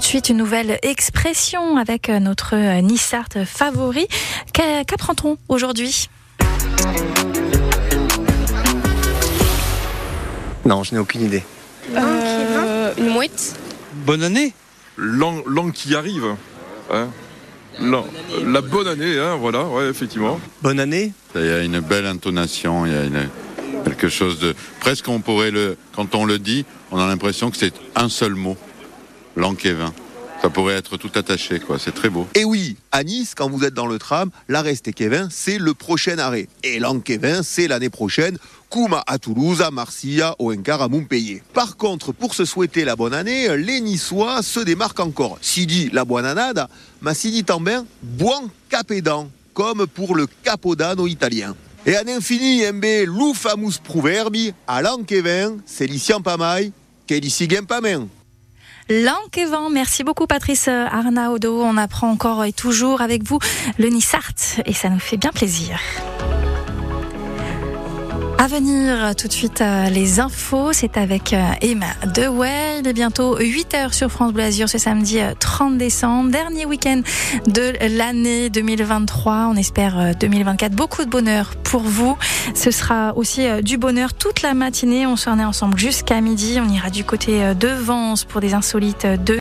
Tout de suite, une nouvelle expression avec notre Nissart favori. Qu'apprend-on aujourd'hui? Non, je n'ai aucune idée. Euh, une mouette? Bonne année L'an l'an qui arrive. hein. L'an- la bonne année, hein, voilà, ouais, effectivement. Bonne année Il y a une belle intonation, il y a une- quelque chose de presque on pourrait le quand on le dit, on a l'impression que c'est un seul mot, l'enquévin. Ça pourrait être tout attaché quoi, c'est très beau. Et oui, à Nice, quand vous êtes dans le tram, l'arrêt Kevin, c'est le prochain arrêt. Et l'Anquevin, c'est l'année prochaine, Kouma à Toulouse, à Marcilla, au Encar à Montpellier. Par contre, pour se souhaiter la bonne année, les Niçois se démarquent encore. Si dit la bonne annada, ma si dit en bien, buon capédan, comme pour le capodano italien. Et à l'infini, MB, lou famus proverbi, à l'Anquevin, c'est l'ician pas mai, qu'est l'ici pas main. L'Anquevan. Merci beaucoup, Patrice Arnaudot. On apprend encore et toujours avec vous le Nissart et ça nous fait bien plaisir. À venir tout de suite euh, les infos, c'est avec euh, Emma Dewey. Il est bientôt 8h sur France Bleu Azur ce samedi euh, 30 décembre, dernier week-end de l'année 2023. On espère euh, 2024 beaucoup de bonheur pour vous. Ce sera aussi euh, du bonheur toute la matinée. On s'en est ensemble jusqu'à midi. On ira du côté euh, de Vence pour des insolites euh, de